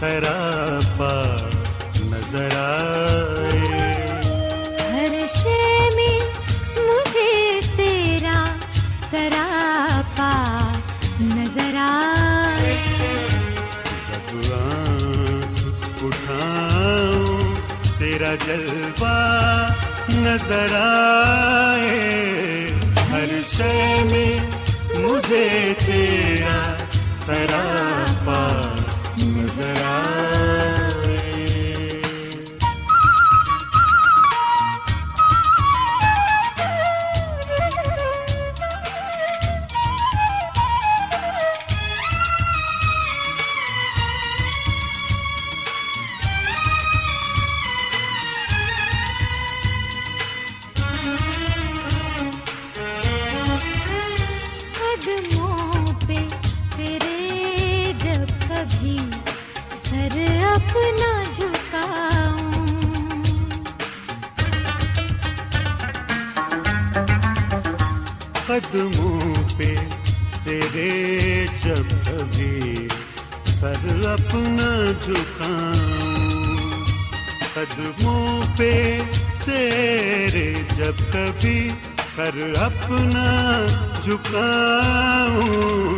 سراپا نظر آئے۔ ہر شے میں مجھے تیرا سراپا نظر آئے۔ جب آنکھ اٹھاؤں تیرا جلوہ نظر آئے۔ ہر شے میں مجھے اپنا جھکاؤں۔ قدموں پہ تیرے جب کبھی سر اپنا جھکاؤں۔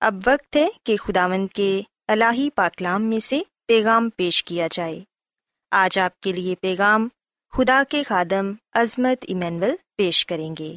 اب وقت ہے کہ خداوند کے الہی پاکلام میں سے پیغام پیش کیا جائے۔ آج آپ کے لیے پیغام خدا کے خادم عظمت ایمینول پیش کریں گے۔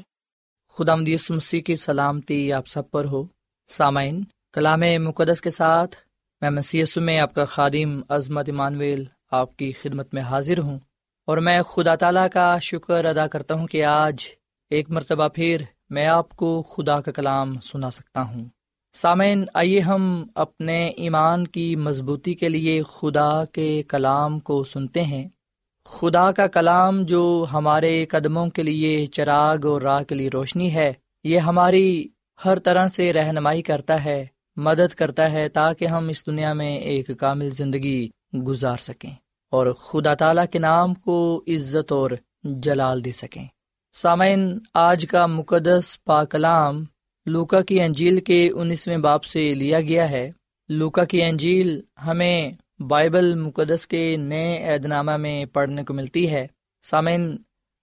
خدا مدیس مسیح کی سلامتی آپ سب پر ہو۔ سامعین، کلام مقدس کے ساتھ میں مسی میں آپ کا خادم عظمت ایمانویل آپ کی خدمت میں حاضر ہوں اور میں خدا تعالیٰ کا شکر ادا کرتا ہوں کہ آج ایک مرتبہ پھر میں آپ کو خدا کا کلام سنا سکتا ہوں۔ سامعین، آئیے ہم اپنے ایمان کی مضبوطی کے لیے خدا کے کلام کو سنتے ہیں۔ خدا کا کلام جو ہمارے قدموں کے لیے چراغ اور راہ کے لیے روشنی ہے، یہ ہماری ہر طرح سے رہنمائی کرتا ہے، مدد کرتا ہے تاکہ ہم اس دنیا میں ایک کامل زندگی گزار سکیں اور خدا تعالیٰ کے نام کو عزت اور جلال دے سکیں۔ سامعین، آج کا مقدس پاکلام لوکا کی انجیل کے انیسویں باپ سے لیا گیا ہے۔ لوکا کی انجیل ہمیں بائبل مقدس کے نئے عہد نامہ میں پڑھنے کو ملتی ہے۔ سامعین،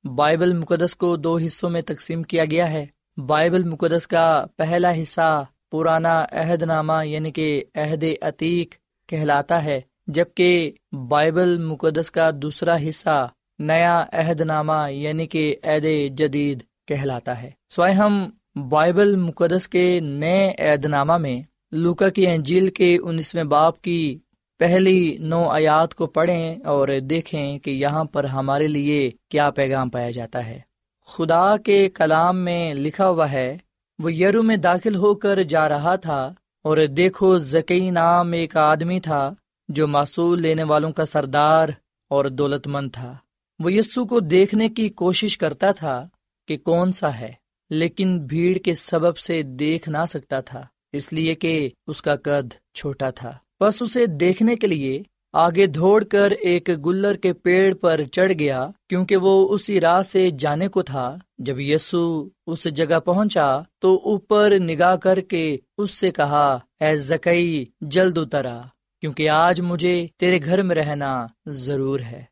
بائبل مقدس کو دو حصوں میں تقسیم کیا گیا ہے۔ بائبل مقدس کا پہلا حصہ پرانا عہد نامہ یعنی کہ عہد عتیق کہلاتا ہے، جبکہ بائبل مقدس کا دوسرا حصہ نیا عہد نامہ یعنی کہ عہد جدید کہلاتا ہے۔ سوائے ہم بائبل مقدس کے نئے عہد نامہ میں لوکا کی انجیل کے انیسویں باپ کی پہلی نو آیات کو پڑھیں اور دیکھیں کہ یہاں پر ہمارے لیے کیا پیغام پایا جاتا ہے۔ خدا کے کلام میں لکھا ہوا ہے، وہ یرو میں داخل ہو کر جا رہا تھا اور دیکھو زکی نام ایک آدمی تھا جو معصول لینے والوں کا سردار اور دولت مند تھا۔ وہ یسو کو دیکھنے کی کوشش کرتا تھا کہ کون سا ہے۔ لیکن بھیڑ کے سبب سے دیکھ نہ سکتا تھا، اس لیے کہ اس کا قد چھوٹا تھا۔ بس اسے دیکھنے کے لیے آگے دوڑ کر ایک گلر کے پیڑ پر چڑھ گیا، کیونکہ وہ اسی راہ سے جانے کو تھا۔ جب یسو اس جگہ پہنچا تو اوپر نگاہ کر کے اس سے کہا، اے زکئی جلد اترا، کیونکہ آج مجھے تیرے گھر میں رہنا ضرور ہے۔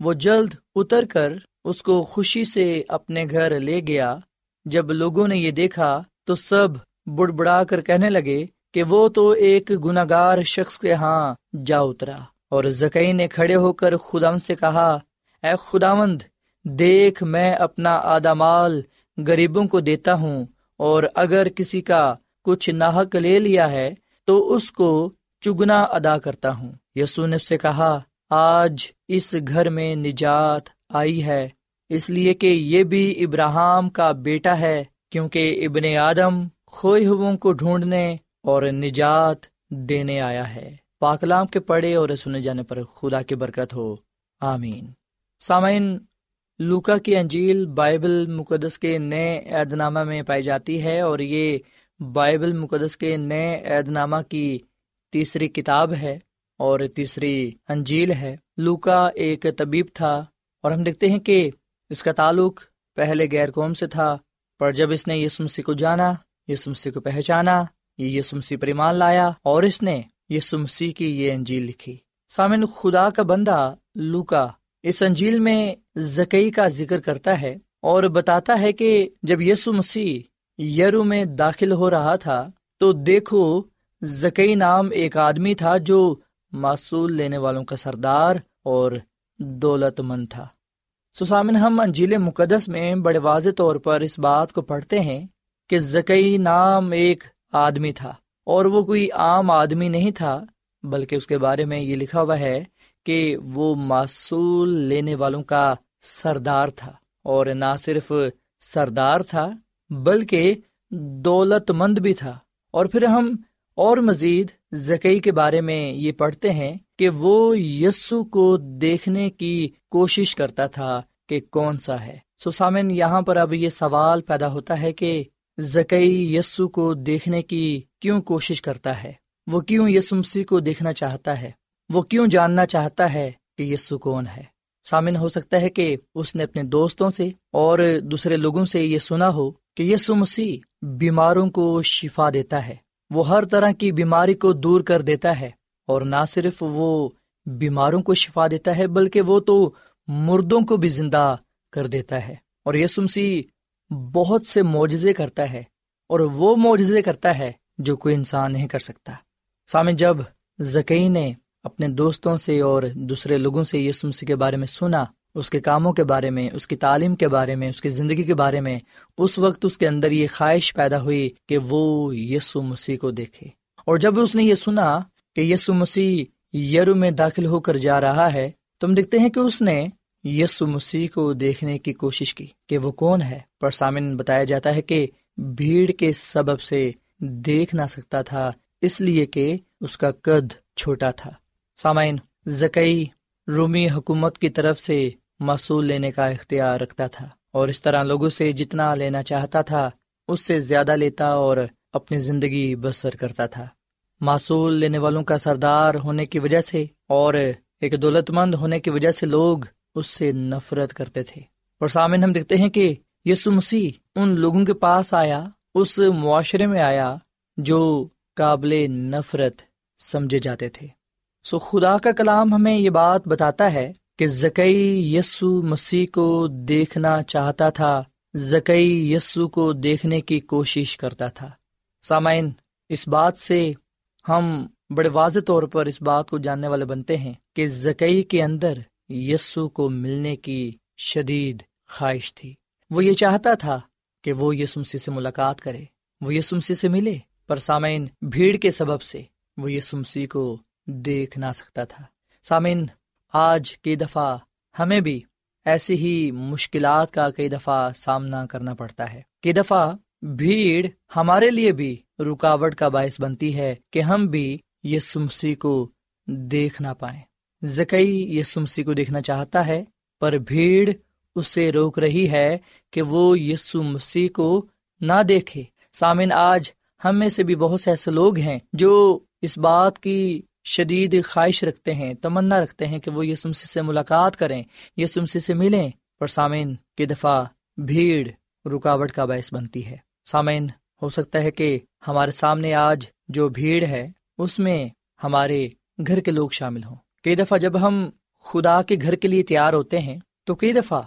وہ جلد اتر کر اس کو خوشی سے اپنے گھر لے گیا۔ جب لوگوں نے یہ دیکھا تو سب بڑ بڑا کر کہنے لگے کہ وہ تو ایک گناگار شخص کے ہاں جا اترا۔ اور زکئی نے کھڑے ہو کر خدا سے کہا، اے خداوند، دیکھ میں اپنا آدھا مال غریبوں کو دیتا ہوں، اور اگر کسی کا کچھ ناحک لے لیا ہے تو اس کو چگنا ادا کرتا ہوں۔ یسو نے اس سے کہا، آج اس گھر میں نجات آئی ہے۔ اس لیے کہ یہ بھی ابراہم کا بیٹا ہے، کیونکہ ابن آدم کھوئے کو ڈھونڈنے اور نجات دینے آیا ہے۔ پاکلام کے پڑھے اور سنے جانے پر خدا کی برکت ہو۔ آمین۔ سامعین لوکا کی انجیل بائبل مقدس کے نئے عہد نامہ میں پائی جاتی ہے اور یہ بائبل مقدس کے نئے عہد نامہ کی تیسری کتاب ہے اور تیسری انجیل ہے۔ لوکا ایک طبیب تھا اور ہم دیکھتے ہیں کہ اس کا تعلق پہلے غیر قوم سے تھا، پر جب اس نے یسمسی کو جانا یسمسی کو پہچانا، یہ یسمسی پر ایمان لایا اور اس نے یسمسی کی یہ انجیل لکھی۔ سامن خدا کا بندہ لوکا اس انجیل میں زکئی کا ذکر کرتا ہے اور بتاتا ہے کہ جب یسو مسیح یرو میں داخل ہو رہا تھا، تو دیکھو زکئی نام ایک آدمی تھا جو معصول لینے والوں کا سردار اور دولت مند تھا۔ سسامن ہم انجیل مقدس میں بڑے واضح طور پر اس بات کو پڑھتے ہیں کہ زکئی نام ایک آدمی تھا اور وہ کوئی عام آدمی نہیں تھا، بلکہ اس کے بارے میں یہ لکھا ہوا ہے کہ وہ معصول لینے والوں کا سردار تھا۔ اور نہ صرف سردار تھا، بلکہ دولت مند بھی تھا۔ اور پھر ہم اور مزید زکئی کے بارے میں یہ پڑھتے ہیں کہ وہ یسو کو دیکھنے کی کوشش کرتا تھا کہ کون سا ہے۔ سو سامن، یہاں پر اب یہ سوال پیدا ہوتا ہے کہ زکئی یسو کو دیکھنے کی کیوں کوشش کرتا ہے؟ وہ کیوں یسمسی کو دیکھنا چاہتا ہے؟ وہ کیوں جاننا چاہتا ہے کہ یسو کون ہے؟ سامن، ہو سکتا ہے کہ اس نے اپنے دوستوں سے اور دوسرے لوگوں سے یہ سنا ہو کہ یسو مسیح بیماروں کو شفا دیتا ہے۔ وہ ہر طرح کی بیماری کو دور کر دیتا ہے اور نہ صرف وہ بیماروں کو شفا دیتا ہے، بلکہ وہ تو مردوں کو بھی زندہ کر دیتا ہے۔ اور یسو مسیح بہت سے معجزے کرتا ہے اور وہ معجزے کرتا ہے جو کوئی انسان نہیں کر سکتا۔ سامع جب زکئی نے اپنے دوستوں سے اور دوسرے لوگوں سے یسو مسیح کے بارے میں سنا اس کے کاموں کے بارے میں، اس کی تعلیم کے بارے میں، اس کی زندگی کے بارے میں، اس وقت اس کے اندر یہ خواہش پیدا ہوئی کہ وہ یسو مسیح کو دیکھے۔ اور جب اس نے یہ سنا کہ یسو مسیح یرو میں داخل ہو کر جا رہا ہے تم دیکھتے ہیں کہ اس نے یسو مسیح کو دیکھنے کی کوشش کی کہ وہ کون ہے۔ پر سامن بتایا جاتا ہے کہ بھیڑ کے سبب سے دیکھ نہ سکتا تھا، اس لیے کہ اس کا قد چھوٹا تھا۔ سامعین، زکئی رومی حکومت کی طرف سے مصول لینے کا اختیار رکھتا تھا اور اس طرح لوگوں سے جتنا لینا چاہتا تھا، اس سے زیادہ لیتا اور اپنی زندگی بسر کرتا تھا۔ معصول لینے والوں کا سردار ہونے کی وجہ سے اور ایک دولت مند ہونے کی وجہ سے لوگ اس سے نفرت کرتے تھے۔ اور سامن ہم دیکھتے ہیں کہ یسو مسیح ان لوگوں کے پاس آیا، اس معاشرے میں آیا جو قابل نفرت سمجھے جاتے تھے۔ سو خدا کا کلام ہمیں یہ بات بتاتا ہے کہ زکئی یسو مسیح کو دیکھنا چاہتا تھا، زکئی یسو کو دیکھنے کی کوشش کرتا تھا۔ سامعین، اس بات سے ہم بڑے واضح طور پر اس بات کو جاننے والے بنتے ہیں کہ زکئی کے اندر یسو کو ملنے کی شدید خواہش تھی۔ وہ یہ چاہتا تھا کہ وہ یسمسی سے ملاقات کرے، وہ یسمسی سے ملے۔ پر سامعین، بھیڑ کے سبب سے وہ یسمسی کو دیکھ نہ سکتا تھا۔ سامعین آج کئی دفعہ ہمیں بھی ایسی ہی مشکلات کا کئی دفعہ سامنا کرنا پڑتا ہے۔ کئی دفعہ بھیڑ ہمارے لیے بھی رکاوٹ کا باعث بنتی ہے کہ ہم بھی یہ سمسی کو دیکھ نہ پائیں۔ زکئی یہ سمسی کو دیکھنا چاہتا ہے، پر بھیڑ اسے روک رہی ہے کہ وہ یسو مسیح کو نہ دیکھے۔ سامن آج ہم میں سے بھی بہت سے ایسے لوگ ہیں جو اس بات کی شدید خواہش رکھتے ہیں، تمنا رکھتے ہیں کہ وہ یہ سمسی سے ملاقات کریں یہ سمسی سے ملیں۔ پر سامعین کی دفعہ بھیڑ، رکاوٹ کا باعث بنتی ہے۔ سامعین، ہو سکتا ہے کہ ہمارے سامنے آج جو بھیڑ ہے، اس میں ہمارے گھر کے لوگ شامل ہوں۔ کئی دفعہ جب ہم خدا کے گھر کے لیے تیار ہوتے ہیں، تو کئی دفعہ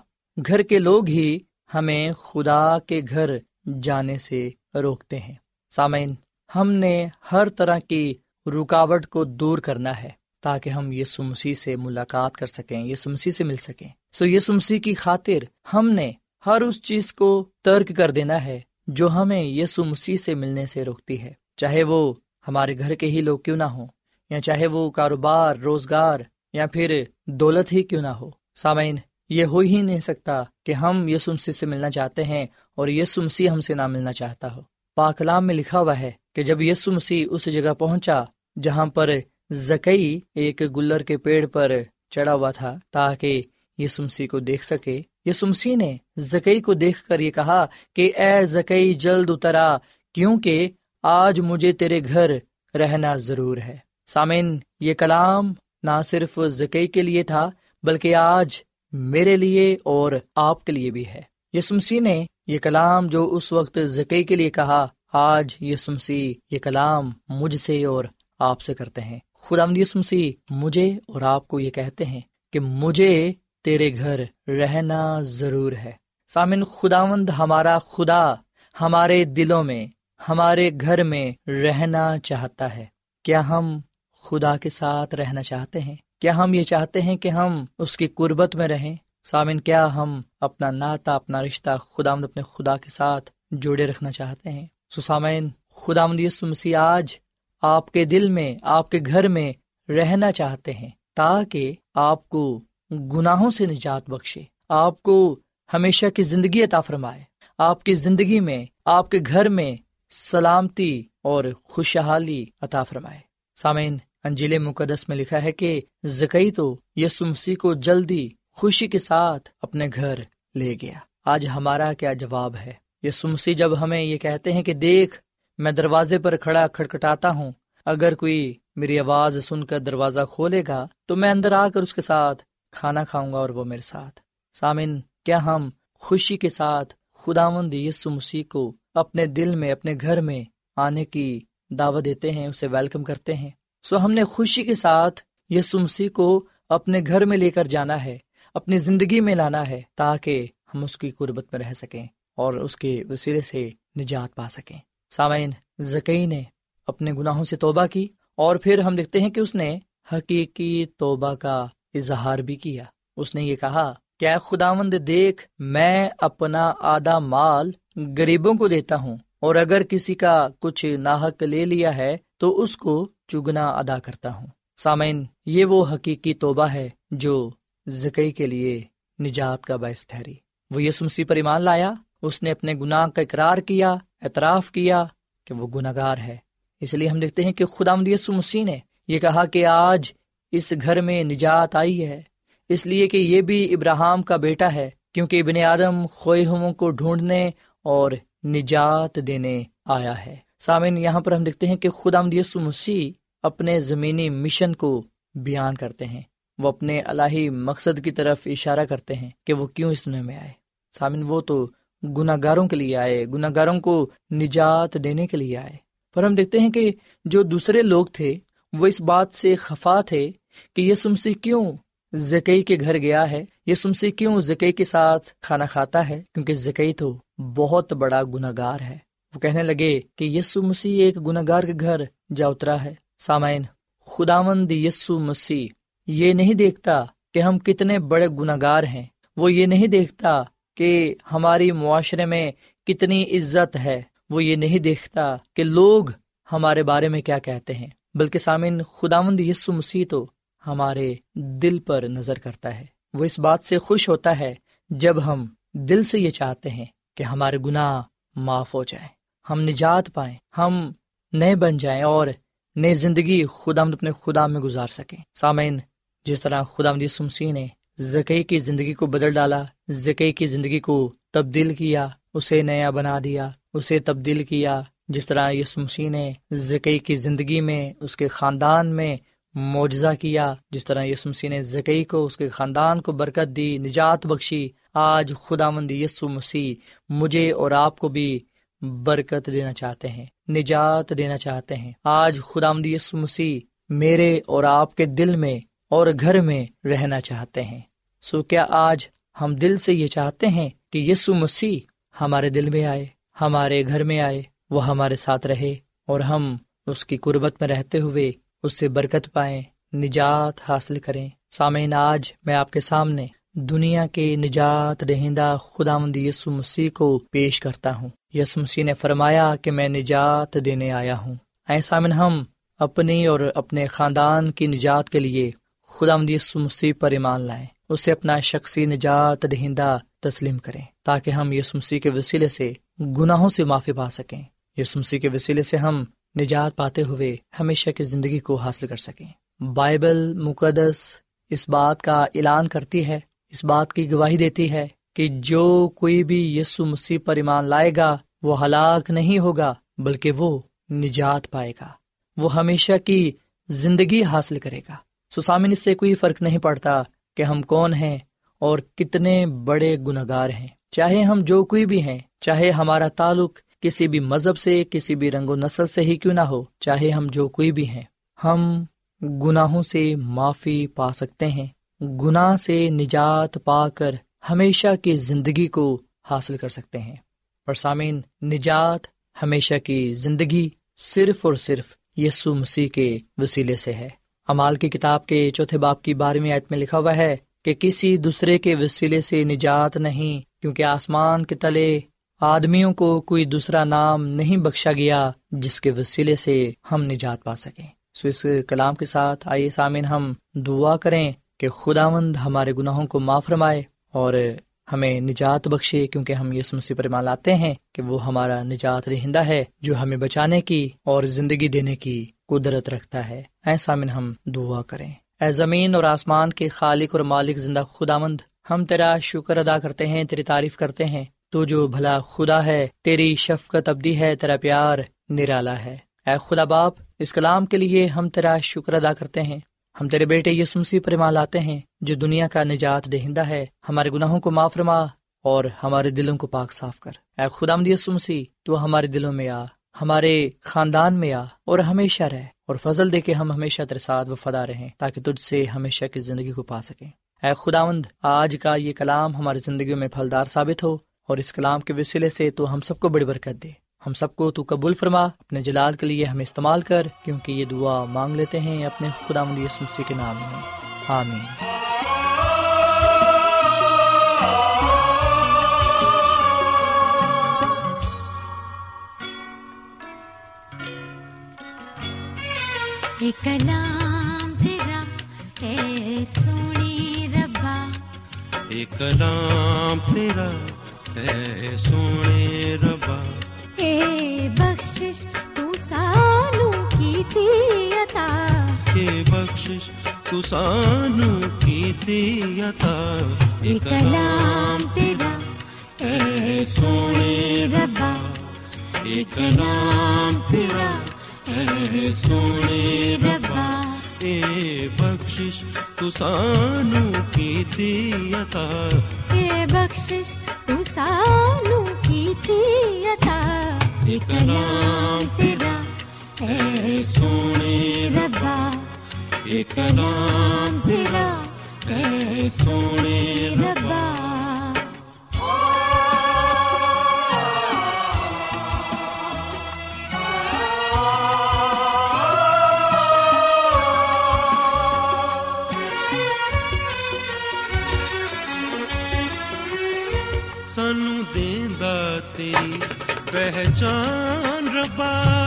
گھر کے لوگ ہی ہمیں خدا کے گھر جانے سے روکتے ہیں۔ سامعین، ہم نے ہر طرح کی رکاوٹ کو دور کرنا ہے تاکہ ہم یہ سمسی سے ملاقات کر سکیں یہ سمسی سے مل سکیں۔ سو یہ سمسی کی خاطر ہم نے ہر اس چیز کو ترک کر دینا ہے جو ہمیں یہ سمسی سے ملنے سے روکتی ہے۔ چاہے وہ ہمارے گھر کے ہی لوگ کیوں نہ ہوں، یا چاہے وہ کاروبار، روزگار، یا پھر دولت ہی کیوں نہ ہو۔ سامعین، یہ ہو ہی نہیں سکتا کہ ہم یہ سمسی سے ملنا چاہتے ہیں اور یہ سمسی ہم سے نہ ملنا چاہتا ہو۔ پاکلام میں لکھا ہوا ہے کہ جب یسو مسیح اس جگہ پہنچا جہاں پر زکئی ایک گلر کے پیڑ پر چڑھا ہوا تھا تاکہ یسو مسیح کو دیکھ سکے، یسو مسیح نے زکئی کو دیکھ کر یہ کہا کہ اے زکئی جلد اترا، کیونکہ آج مجھے تیرے گھر رہنا ضرور ہے۔ سامن یہ کلام نہ صرف زکئی کے لیے تھا، بلکہ آج میرے لیے اور آپ کے لیے بھی ہے۔ یسمسی نے یہ کلام جو اس وقت زکی کے لیے کہا آج یہ سمسی یہ کلام مجھ سے اور آپ سے کرتے ہیں۔ خدا مسیح مجھے اور آپ کو یہ کہتے ہیں کہ مجھے تیرے گھر رہنا ضرور ہے۔ سامن، خداوند ہمارا خدا ہمارے دلوں میں، ہمارے گھر میں رہنا چاہتا ہے۔ کیا ہم خدا کے ساتھ رہنا چاہتے ہیں؟ کیا ہم یہ چاہتے ہیں کہ ہم اس کی قربت میں رہیں؟ سامن، کیا ہم اپنا ناتا، اپنا رشتہ خدا اپنے خدا کے ساتھ جوڑے رکھنا چاہتے ہیں؟ سسامین خدا مدیس مسیح آج آپ کے دل میں، آپ کے گھر میں رہنا چاہتے ہیں تاکہ آپ کو گناہوں سے نجات بخشے۔ آپ کو ہمیشہ کی زندگی عطا فرمائے۔ آپ کی زندگی میں، آپ کے گھر میں سلامتی اور خوشحالی عطا فرمائے۔ سامعین، انجیل مقدس میں لکھا ہے کہ زکئی تو یسو مسیح کو جلدی خوشی کے ساتھ اپنے گھر لے گیا۔ آج ہمارا کیا جواب ہے؟ یسو مسیح جب ہمیں یہ کہتے ہیں کہ دیکھ، میں دروازے پر کھڑا کھٹکھٹاتا ہوں، اگر کوئی میری آواز سن کر دروازہ کھولے گا، تو میں اندر آ کر اس کے ساتھ کھانا کھاؤں گا اور وہ میرے ساتھ۔ سامن کیا ہم خوشی کے ساتھ خدا مند یسو مسیح کو اپنے دل میں، اپنے گھر میں آنے کی دعوت دیتے ہیں، اسے ویلکم کرتے ہیں؟ سو ہم نے خوشی کے ساتھ یسو مسیح کو اپنے گھر میں لے کر جانا ہے، اپنی زندگی میں لانا ہے، تاکہ ہم اس کی قربت میں رہ سکیں اور اس کے وسیلے سے نجات پا سکیں۔ سامعین زکی نے اپنے گناہوں سے توبہ کی اور پھر ہم دیکھتے ہیں کہ اس نے حقیقی توبہ کا اظہار بھی کیا۔ اس نے یہ کہا کیا خدا مند دیکھ، میں اپنا آدھا مال غریبوں کو دیتا ہوں اور اگر کسی کا کچھ ناحک لے لیا ہے تو اس کو چگنا ادا کرتا ہوں۔ سامعین، یہ وہ حقیقی توبہ ہے جو زکی کے لیے نجات کا باعث ٹھہری۔ وہ یسمسی پر ایمان لایا، اس نے اپنے گناہ کا اقرار کیا، اعتراف کیا کہ وہ گناہ گار ہے۔ اس لیے ہم دیکھتے ہیں کہ خدا مسیح نے یہ کہا کہ آج اس گھر میں نجات آئی ہے۔ اس لیے کہ یہ بھی ابراہم کا بیٹا ہے، کیونکہ ابن آدم خوہموں کو ڈھونڈنے اور نجات دینے آیا ہے۔ سامن یہاں پر ہم دیکھتے ہیں کہ خدا مدیس مسیح اپنے زمینی مشن کو بیان کرتے ہیں۔ وہ اپنے الہی مقصد کی طرف اشارہ کرتے ہیں کہ وہ کیوں اس دنیا میں آئے۔ سامن، وہ تو گناہ گاروں کے لیے آئے گناہ گاروں کو نجات دینے کے لیے آئے۔ پر ہم دیکھتے ہیں کہ جو دوسرے لوگ تھے، وہ اس بات سے خفا تھے کہ یہ سمسی کیوں زکئی کے گھر گیا ہے؟ یہ سمسی کیوں زکئی کے ساتھ کھانا کھاتا ہے؟ کیونکہ زکئی تو بہت بڑا گناہ گار ہے۔ وہ کہنے لگے کہ یسو مسیح ایک گناہ گار کے گھر جا اترا ہے۔ سامعین، خداوند یسو مسیح یہ نہیں دیکھتا کہ ہم کتنے بڑے گناہ گار ہیں۔ وہ یہ نہیں دیکھتا کہ ہماری معاشرے میں کتنی عزت ہے، وہ یہ نہیں دیکھتا کہ لوگ ہمارے بارے میں کیا کہتے ہیں، بلکہ سامن خداوند یسو مسیح تو ہمارے دل پر نظر کرتا ہے۔ وہ اس بات سے خوش ہوتا ہے جب ہم دل سے یہ چاہتے ہیں کہ ہمارے گناہ معاف ہو جائیں، ہم نجات پائیں، ہم نئے بن جائیں اور نئی زندگی خدا اپنے خدا میں گزار سکیں۔ سامعین، جس طرح خدا مدی سمسی نے زکی کی زندگی کو بدل ڈالا زکی کی زندگی کو تبدیل کیا، اسے نیا بنا دیا، اسے تبدیل کیا۔ جس طرح یسمسی نے زکی کی زندگی میں اس کے خاندان میں معجزہ کیا، جس طرح یسمسی نے زکی کو، اس کے خاندان کو برکت دی، نجات بخشی۔ آج خدا مند یسو مسیح مجھے اور آپ کو بھی برکت دینا چاہتے ہیں، نجات دینا چاہتے ہیں۔ آج خدا مند یسو مسیح میرے اور آپ کے دل میں اور گھر میں رہنا چاہتے ہیں۔ سو کیا آج ہم دل سے یہ چاہتے ہیں کہ یسو مسیح ہمارے دل میں آئے، ہمارے گھر میں آئے، وہ ہمارے ساتھ رہے اور ہم اس کی قربت میں رہتے ہوئے اس سے برکت پائیں، نجات حاصل کریں۔ سامعین، آج میں آپ کے سامنے دنیا کے نجات دہندہ خدا مند یسو مسیح کو پیش کرتا ہوں۔ یس مسیح نے فرمایا کہ میں نجات دینے آیا ہوں۔ اے سامن ہم اپنی اور اپنے خاندان کی نجات کے لیے خدا مدی مسیح پر ایمان لائیں۔ اسے اپنا شخصی نجات دہندہ تسلیم کریں تاکہ ہم یس مسیح کے وسیلے سے گناہوں سے معافی پا سکیں۔ یس مسیح کے وسیلے سے ہم نجات پاتے ہوئے ہمیشہ کی زندگی کو حاصل کر سکیں۔ بائبل مقدس اس بات کا اعلان کرتی ہے، اس بات کی گواہی دیتی ہے کہ جو کوئی بھی یسو مسیح پر ایمان لائے گا، وہ ہلاک نہیں ہوگا، بلکہ وہ نجات پائے گا۔ وہ ہمیشہ کی زندگی حاصل کرے گا۔ سسامن اس سے کوئی فرق نہیں پڑتا کہ ہم کون ہیں اور کتنے بڑے گناگار ہیں۔ چاہے ہم جو کوئی بھی ہیں، چاہے ہمارا تعلق کسی بھی مذہب سے، کسی بھی رنگ و نسل سے ہی کیوں نہ ہو، چاہے ہم جو کوئی بھی ہیں، ہم گناہوں سے معافی پا سکتے ہیں۔ گناہ سے نجات پا کر ہمیشہ کی زندگی کو حاصل کر سکتے ہیں۔ اور سامعین، نجات ہمیشہ کی زندگی صرف اور صرف یسو مسیح کے وسیلے سے ہے۔ امال کی کتاب کے چوتھے باپ کی بارہویں آیت میں لکھا ہوا ہے کہ کسی دوسرے کے وسیلے سے نجات نہیں، کیونکہ آسمان کے تلے آدمیوں کو کوئی دوسرا نام نہیں بخشا گیا جس کے وسیلے سے ہم نجات پا سکیں۔ سو اس کلام کے ساتھ آئیے سامعین، ہم دعا کریں کہ خدا مند ہمارے گناہوں کو معاف رمائے اور ہمیں نجات بخشے کیونکہ ہم یہ سمسی پر ایمان لاتے ہیں کہ وہ ہمارا نجات رہندہ ہے جو ہمیں بچانے کی اور زندگی دینے کی قدرت رکھتا ہے۔ ایسا من ہم دعا کریں۔ اے زمین اور آسمان کے خالق اور مالک زندہ خدا مند ہم تیرا شکر ادا کرتے ہیں، تیری تعریف کرتے ہیں۔ تو جو بھلا خدا ہے، تیری شفقت ابدی ہے، تیرا پیار نرالا ہے۔ اے خدا باپ، اس کلام کے لیے ہم تیرا شکر ادا کرتے ہیں۔ ہم تیرے بیٹے یہ سمسی پر لاتے ہیں، جو دنیا کا نجات دہندہ ہے، ہمارے گناہوں کو معاف رما اور ہمارے دلوں کو پاک صاف کر۔ اے خدا مدی سمسی تو ہمارے دلوں میں آ، ہمارے خاندان میں آ اور ہمیشہ رہ اور فضل دے کے ہم ہمیشہ تیرے ساتھ وفادار رہیں تاکہ تجھ سے ہمیشہ کی زندگی کو پا سکیں۔ اے خداوند، آج کا یہ کلام ہماری زندگی میں پھلدار ثابت ہو اور اس کلام کے وسیلے سے تو ہم سب کو بڑی برکت دے۔ ہم سب کو تو قبول فرما اپنے جلال کے لیے ہمیں استعمال کر کیونکہ یہ دعا مانگ لیتے ہیں اپنے خدا مدی مسیح کے نام میں۔ آمین۔ کلام تیرا اے سونی ربا۔ ایک کلام تیرا اے سونے ربا۔ اے بخشش تو سانو کی تھی عطا اے بخشش تو سانو کی تھی عطا اے کلام تیرا اے سونے ربا۔ اے کلام تیرا اے سونے ربا۔ اے بخشش تو سانو کی تھی عطا اے بخشش تو سانو کی تھی عطا اے کلام تیرا اے سونے ربا ایک کلام تیرا اے سونے ربا پہچان ربا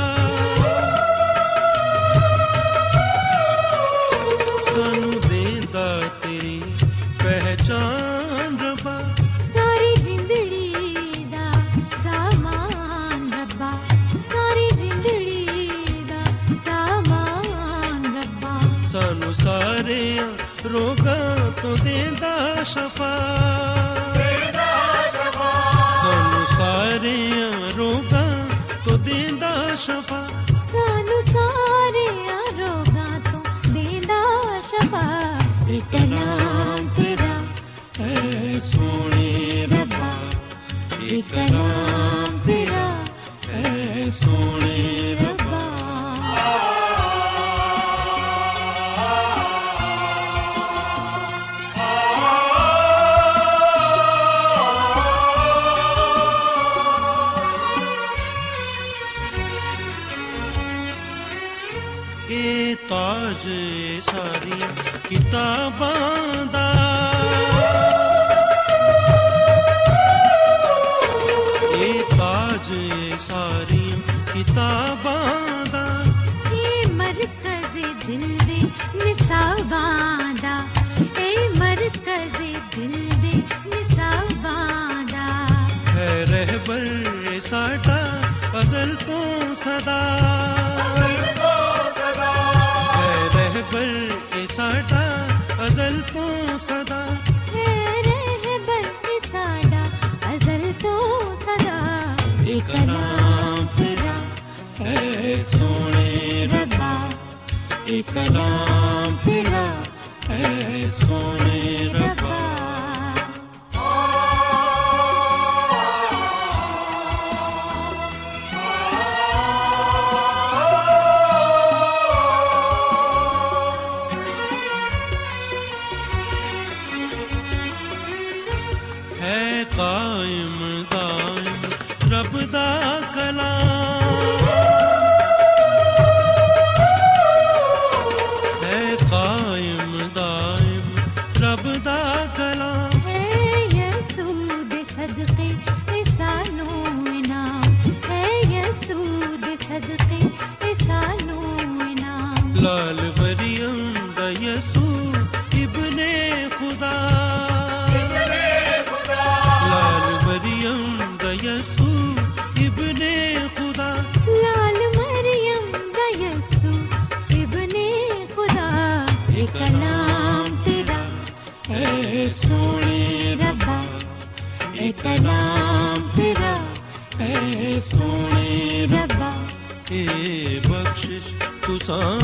کلام دا اے مرکز دل دے نصاباں دا ہے رہبر ساڈا ازل تو صدا۔ ہے رہبر ساڈا ازل تو صدا۔ کلام تیرا اے سونے ربا۔ اے کلام سونے لال مریم دا یسوع ابن خدا۔ لال مریم دا یسوع ابن خدا۔ لال مریم دا یسو ابن خدا۔ اے کلام تیرا اے سونے ربا اے کلام تیرا اے سونے ربا اے بخشش تو سانو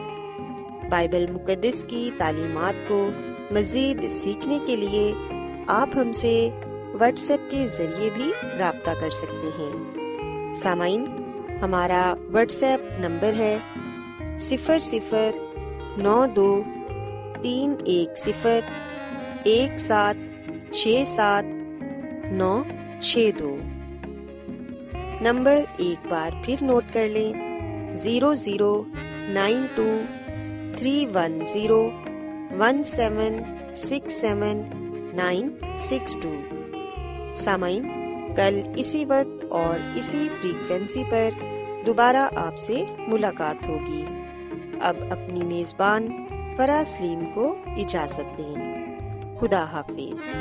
بائبل مقدس کی تعلیمات کو مزید سیکھنے کے لیے آپ ہم سے واٹس ایپ کے ذریعے بھی رابطہ کر سکتے ہیں۔ سامعین، ہمارا واٹس ایپ نمبر ہے صفر صفر نو دو تین ایک صفر ایک سات چھ سات نو چھ دو۔ نمبر ایک بار پھر نوٹ کر لیں، zero zero nine two three one zero one seven six seven nine six two سامعین، کل اسی وقت اور اسی فریکوینسی پر دوبارہ آپ سے ملاقات ہوگی۔ اب اپنی میزبان فرا سلیم کو اجازت دیں۔ خدا حافظ۔